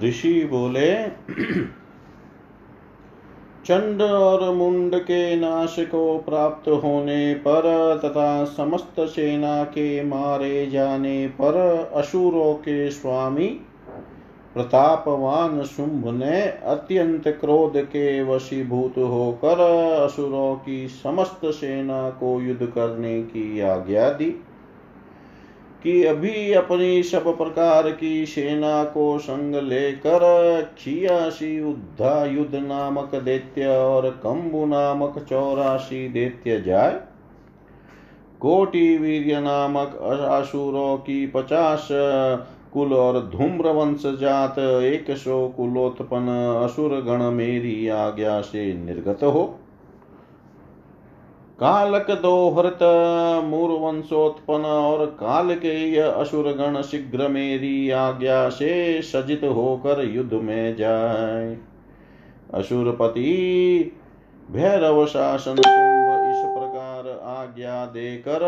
ऋषि बोले, चंड और मुंड के नाश को प्राप्त होने पर तथा समस्त सेना के मारे जाने पर असुरों के स्वामी प्रतापवान शुंभ ने अत्यंत क्रोध के वशीभूत होकर असुरों की समस्त सेना को युद्ध करने की आज्ञा दी। कि अभी अपनी सब प्रकार की सेना को संग लेकर छियासी उद्धा युद्ध नामक दैत्य और कंबु नामक चौरासी दैत्य जाए। कोटि वीर्य नामक असुरों की पचास कुल और धूम्र वंश जात एक सौ कुलोत्पन्न असुर गण मेरी आज्ञा से निर्गत हो। कालक दोहृत मूर्वंशोत्पन्न और काल के यह असुर गण शीघ्र मेरी आज्ञा से सजित होकर युद्ध में जाए। असुरपति, भैरव शासन इस प्रकार आज्ञा देकर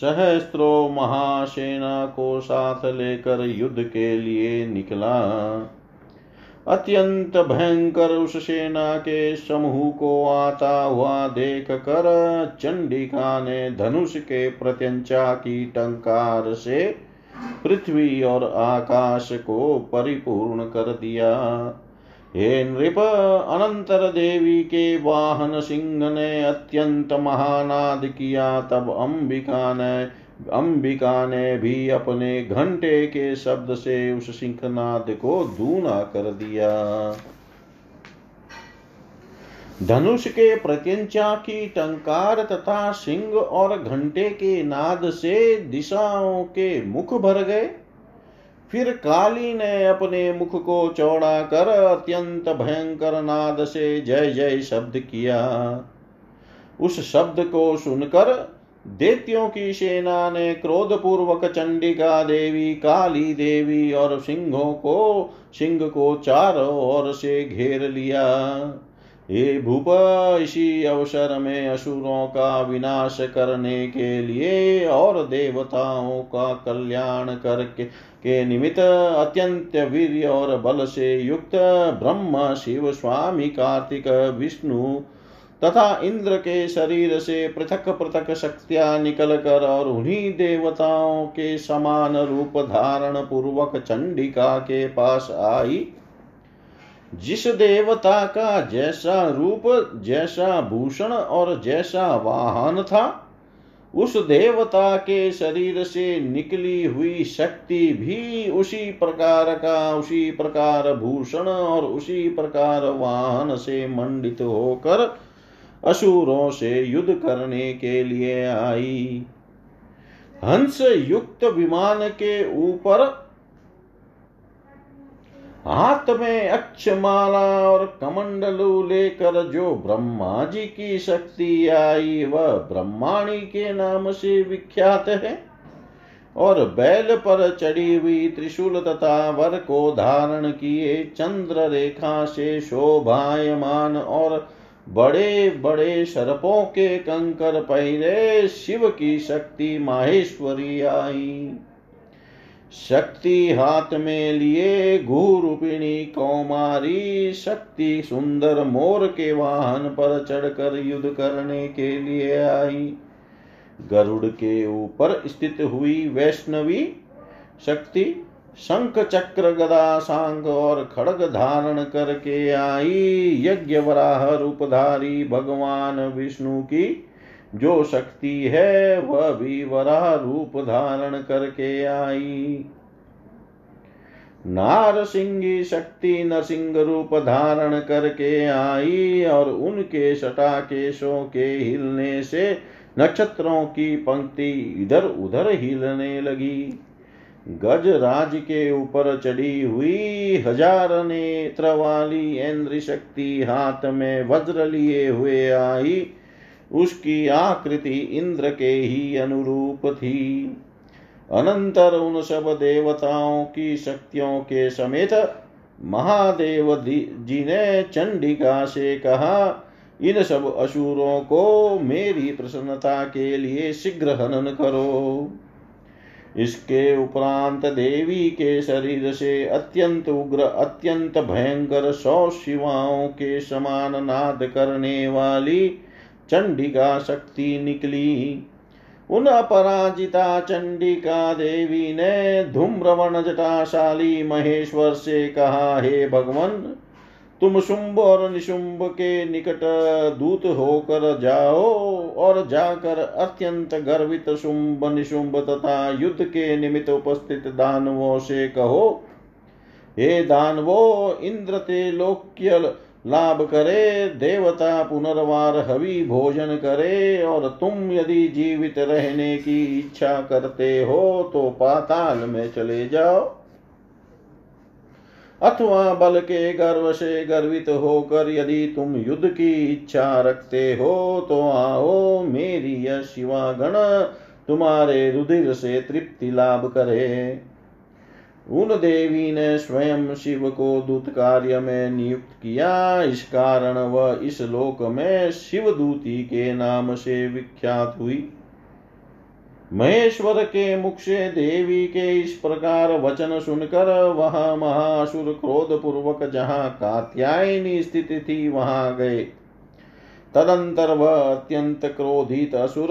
सहस्त्रो महासेना को साथ लेकर युद्ध के लिए निकला। अत्यंत भयंकर उस सेना के समूह को आता हुआ देख कर चंडिका ने धनुष के प्रत्यंचा की टंकार से पृथ्वी और आकाश को परिपूर्ण कर दिया। हे नृप, अनंतर देवी के वाहन सिंह ने अत्यंत महानाद किया, तब अंबिका ने अंबिका ने भी अपने घंटे के शब्द से उस सिंहनाद को दूना कर दिया। धनुष के प्रत्यंचा की टंकार तथा सिंह और घंटे के नाद से दिशाओं के मुख भर गए। फिर काली ने अपने मुख को चौड़ा कर अत्यंत भयंकर नाद से जय जय शब्द किया। उस शब्द को सुनकर दैत्यों की सेना ने क्रोध पूर्वक चंडिका देवी, काली देवी और सिंहों को, सिंह को चारों ओर से घेर लिया। हे भूप, इसी अवसर में असुरों का विनाश करने के लिए और देवताओं का कल्याण करके के निमित्त अत्यंत वीर और बल से युक्त ब्रह्म शिव स्वामी कार्तिक विष्णु तथा इंद्र के शरीर से पृथक पृथक शक्तियाँ निकल कर और उन्हीं देवताओं के समान रूप धारण पूर्वक चंडिका के पास आई। जिस देवता का जैसा रूप, जैसा भूषण और जैसा वाहन था, उस देवता के शरीर से निकली हुई शक्ति भी उसी प्रकार का, उसी प्रकार भूषण और उसी प्रकार वाहन से मंडित होकर असुरों से युद्ध करने के लिए आई। हंस युक्त विमान के ऊपर, हाथ में अक्षमाला और कमंडलू लेकर जो ब्रह्मा जी की शक्ति आई, वह ब्रह्माणी के नाम से विख्यात है। और बैल पर चढ़ी हुई त्रिशूल तथा वर को धारण किए चंद्र रेखा से शोभायमान और बड़े बड़े सर्पों के कंकर पहले शिव की शक्ति माहेश्वरी आई। शक्ति हाथ में लिए घूरूपिणी कौमारी, शक्ति सुंदर मोर के वाहन पर चढ़कर युद्ध करने के लिए आई। गरुड़ के ऊपर स्थित हुई वैष्णवी शक्ति शंख चक्र गदा सांग और खड़ग धारण करके आई यज्ञ वराह रूपधारी भगवान विष्णु की जो शक्ति है, वह भी वराह रूप धारण करके आई। नार सिंगी शक्ति नरसिंह रूप धारण करके आई और उनके सटा केशों के हिलने से नक्षत्रों की पंक्ति इधर उधर हिलने लगी। गज राज के ऊपर चढ़ी हुई हज़ार नेत्र वाली इंद्र शक्ति हाथ में वज्र लिए हुए आई। उसकी आकृति इंद्र के ही अनुरूप थी। अनंतर उन सब देवताओं की शक्तियों के समेत महादेव जी ने चंडिका से कहा, इन सब असुरों को मेरी प्रसन्नता के लिए शीघ्र हनन करो। इसके उपरांत देवी के शरीर से अत्यंत उग्र, अत्यंत भयंकर सौ शिवाओं के समान नाद करने वाली चंडिका शक्ति निकली। उन अपराजिता चंडिका देवी ने धूम्रवण जटाशाली महेश्वर से कहा, हे भगवान तुम शुंभ और निशुंभ के निकट दूत होकर जाओ और जाकर अत्यंत गर्वित शुंभ, निशुंभ तथा युद्ध के निमित्त उपस्थित दानवों से कहो, हे दानवो, इंद्र ते लोक्य लाभ करे, देवता पुनर्वार हवि भोजन करे, और तुम यदि जीवित रहने की इच्छा करते हो तो पाताल में चले जाओ। अथवा बल के गर्व से गर्वित होकर यदि तुम युद्ध की इच्छा रखते हो तो आओ मेरी यह शिवागण, तुम्हारे रुधिर से तृप्ति लाभ करे। उन देवी ने स्वयं शिव को दूत कार्य में नियुक्त किया। इस कारण वह इस लोक में शिव दूती के नाम से विख्यात हुई। महेश्वर के मुख से देवी के इस प्रकार वचन सुनकर वह महासुर क्रोध पूर्वक जहाँ कात्यायनी स्थित थी, वहाँ गए। तदंतर वह अत्यंत क्रोधित असुर,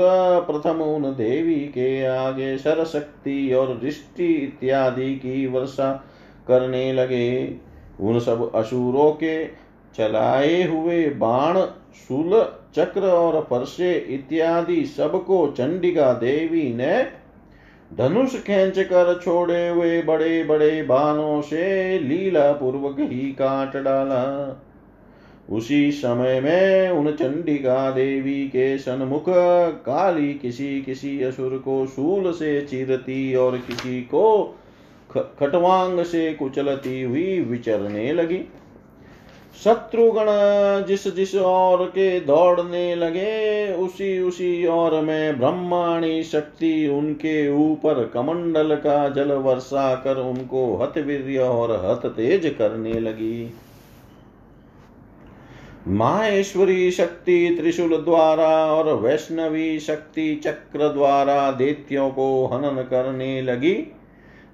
प्रथम उन देवी के आगे सरशक्ति और दृष्टि इत्यादि की वर्षा करने लगे। उन सब असुरों के चलाए हुए बाण, शूल, चक्र और परसे इत्यादि सबको चंडिका देवी ने धनुष खेच कर छोड़े हुए बड़े बड़े बाणों से लीला पूर्वक ही काट डाला। उसी समय में उन चंडिका देवी के सन्मुख काली किसी किसी असुर को शूल से चीरती और किसी को खटवांग से कुचलती हुई विचरने लगी। शत्रुगण जिस जिस और के दौड़ने लगे, उसी उसी और में ब्रह्माणी शक्ति उनके ऊपर कमंडल का जल वर्षा कर उनको हतवीर्य और हत तेज करने लगी। माहेश्वरी शक्ति त्रिशूल द्वारा और वैष्णवी शक्ति चक्र द्वारा दैत्यों को हनन करने लगी।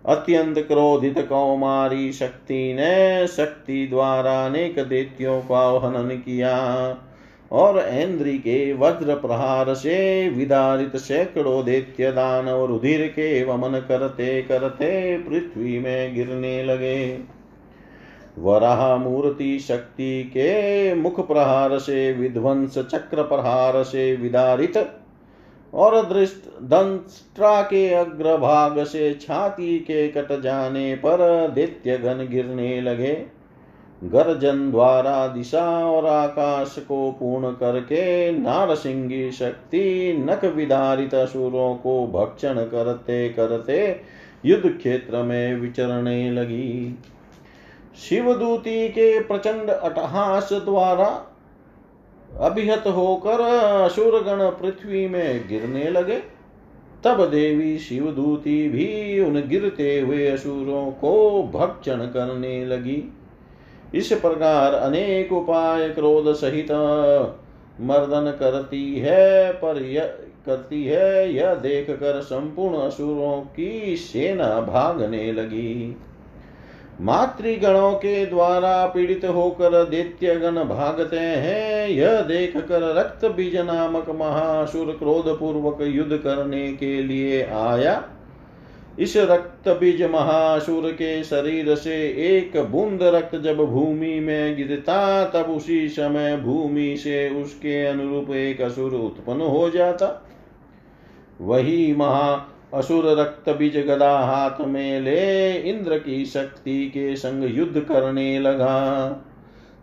अत्यंत क्रोधित कौमारी शक्ति ने शक्ति द्वारा अनेक दैत्यों का हनन किया और ऐन्द्री के वज्र प्रहार से विदारित सैकड़ों दैत्य दान और रुधिर के वमन करते करते पृथ्वी में गिरने लगे। वराह मूर्ति शक्ति के मुख प्रहार से, विध्वंस चक्र प्रहार से विदारित और दृष्ट दंष्ट्रा के अग्रभाग से छाती के कट जाने पर दैत्य घन गिरने लगे। गर्जन द्वारा दिशा और आकाश को पूर्ण करके नारसिंगी शक्ति नख विदारित असुरों को भक्षण करते करते युद्ध क्षेत्र में विचरने लगी। शिवदूती के प्रचंड अटहास द्वारा अभिहत होकर असुरगण पृथ्वी में गिरने लगे। तब देवी शिवदूती भी उन गिरते हुए असुरों को भक्षण करने लगी। इस प्रकार अनेक उपाय क्रोध सहित मर्दन करती है, पर यह करती है, यह देख कर संपूर्ण असुरों की सेना भागने लगी। मातृगणों के द्वारा पीड़ित होकर दैत्यगण भागते हैं। यह देख कर रक्त बीज नामक महासुर क्रोध पूर्वक युद्ध करने के लिए आया। इस रक्त बीज महासुर के शरीर से एक बूंद रक्त जब भूमि में गिरता, तब उसी समय भूमि से उसके अनुरूप एक असुर उत्पन्न हो जाता। वही महा असुर रक्त बीज गदा हाथ में ले इंद्र की शक्ति के संग युद्ध करने लगा।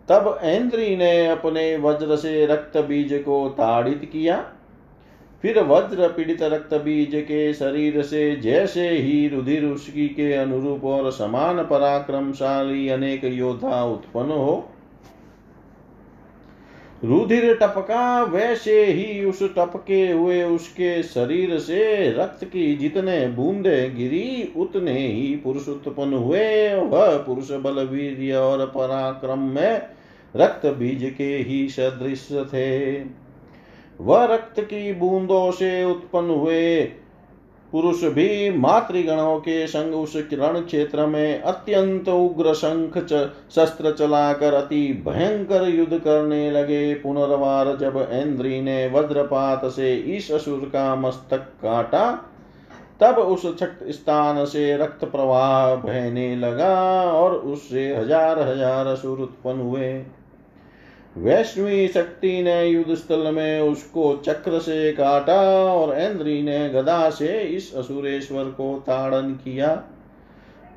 तब ऐन्द्री ने अपने वज्र से रक्त बीज को ताड़ित किया। फिर वज्र पीड़ित रक्त बीज के शरीर से जैसे ही रुधिर उसकी के अनुरूप और समान पराक्रमशाली अनेक योद्धा उत्पन्न हो रुधिर टपका, वैसे ही उस टपके हुए उसके शरीर से रक्त की जितने बूंदे गिरी, उतने ही पुरुष उत्पन्न हुए। वह पुरुष बल वीर और पराक्रम में रक्त बीज के ही सदृश थे। वह रक्त की बूंदों से उत्पन्न हुए पुरुष भी मातृगणों के संग उस रण क्षेत्र में अत्यंत उग्र शंख शस्त्र चलाकर अति भयंकर युद्ध करने लगे। पुनर्वार जब इंद्री ने वज्रपात से इस असुर का मस्तक काटा, तब उस स्थान से रक्त प्रवाह बहने लगा और उससे हज़ार हज़ार असुर उत्पन्न हुए। वैष्णवी शक्ति ने युद्ध स्थल में उसको चक्र से काटा और इंद्री ने गदा से इस असुरेश्वर को ताड़न किया।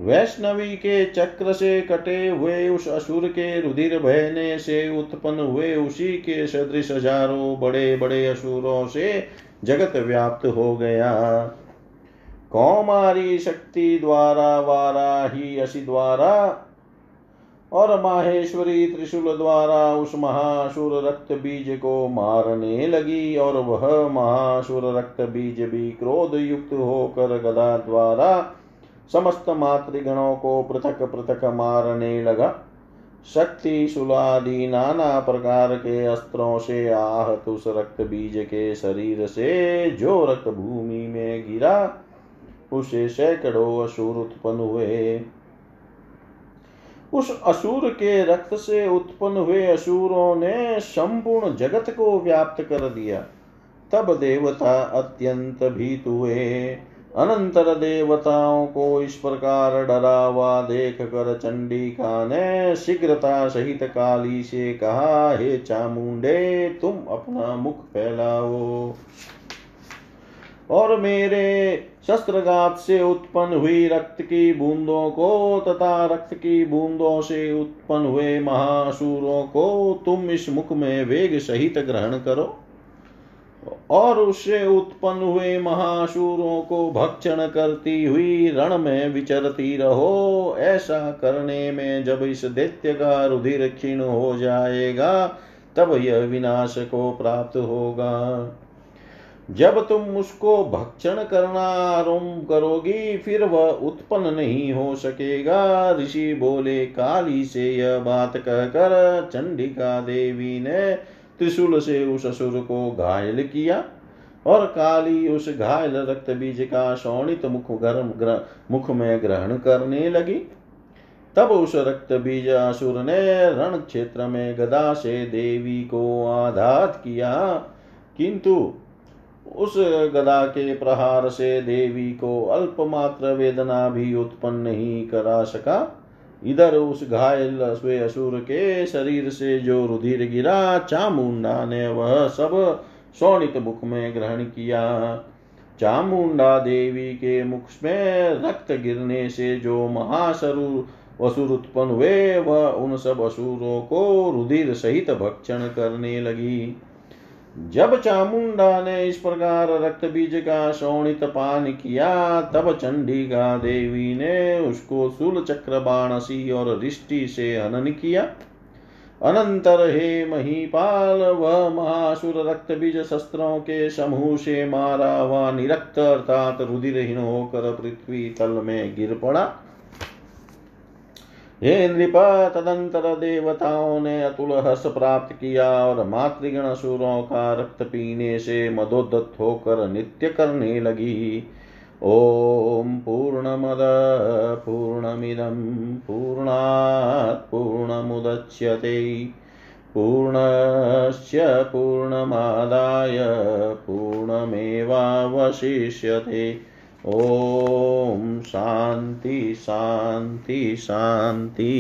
वैष्णवी के चक्र से कटे हुए उस असुर के रुधिर बहने से उत्पन्न हुए उसी के सदृश हज़ारों बड़े बड़े असुरों से जगत व्याप्त हो गया। कौमारी शक्ति द्वारा, वाराही असी द्वारा और माहेश्वरी त्रिशूल द्वारा उस महासुर रक्त बीज को मारने लगी और वह महासुर रक्त बीज भी क्रोध युक्त होकर गदा द्वारा समस्त मातृगणों को पृथक पृथक मारने लगा। शक्ति, सुलादि, नाना प्रकार के अस्त्रों से आहत उस रक्त बीज के शरीर से जो रक्त भूमि में गिरा, उसे सैकड़ों असुर उत्पन्न हुए। उस असुर के रक्त से उत्पन्न हुए असुरों ने संपूर्ण जगत को व्याप्त कर दिया। तब देवता अत्यंत भीत हुए। अनंतर देवताओं को इस प्रकार डरा हुआ देख कर चंडिका ने शीघ्रता सहित काली से कहा, हे चामुंडे, तुम अपना मुख फैलाओ। और मेरे शस्त्रघात से उत्पन्न हुई रक्त की बूंदों को तथा रक्त की बूंदों से उत्पन्न हुए महासूरों को तुम इस मुख में वेग सहित ग्रहण करो। और उससे उत्पन्न हुए महासुरों को भक्षण करती हुई रण में विचरती रहो। ऐसा करने में जब इस दैत्य का रुधिर क्षीण हो जाएगा, तब यह विनाश को प्राप्त होगा। जब तुम उसको भक्षण करना आरंभ करोगी फिर वह उत्पन्न नहीं हो सकेगा। ऋषि बोले काली से यह बात कहकर चंडिका देवी ने त्रिशूल से उस असुर को घायल किया और काली उस घायल रक्त बीज का शोणित मुख गर्म ग्र, मुख में ग्रहण करने लगी। तब उस रक्त बीज असुर ने रण क्षेत्र में गदा से देवी को आघात किया। किंतु उस गदा के प्रहार से देवी को अल्पमात्र वेदना भी उत्पन्न नहीं करा सका। इधर उस घायल स्वे असुर के शरीर से जो रुधिर गिरा, चामुंडा ने वह सब सोनित मुख में ग्रहण किया। चामुंडा देवी के मुख में रक्त गिरने से जो महासरु असुर उत्पन्न हुए, वह उन सब असुरों को रुधिर सहित भक्षण करने लगी। जब चामुंडा ने इस प्रकार रक्त बीज का शोणित पान किया, तब चंडिका देवी ने उसको सूल चक्र बाणसी और रिष्टि से हनन किया। अनंतर हे महीपाल, वह महासुर रक्त बीज शस्त्रों के समूह से मारा व निरक्त अर्थात रुधिरहीन होकर पृथ्वी तल में गिर पड़ा। हे नृप तदंतर देवताओं ने अतुल हर्ष प्राप्त किया और मातृगण सुरों का रक्त पीने से मदोदत होकर नित्य करने लगी। ॐ पूर्णमद, पूर्णमिदं, पूर्णात् पूर्णमुदच्यते। पूर्णस्य पूर्णमादाय, पूर्णमेवावशिष्यते। ॐ शान्ति शान्ति शान्ति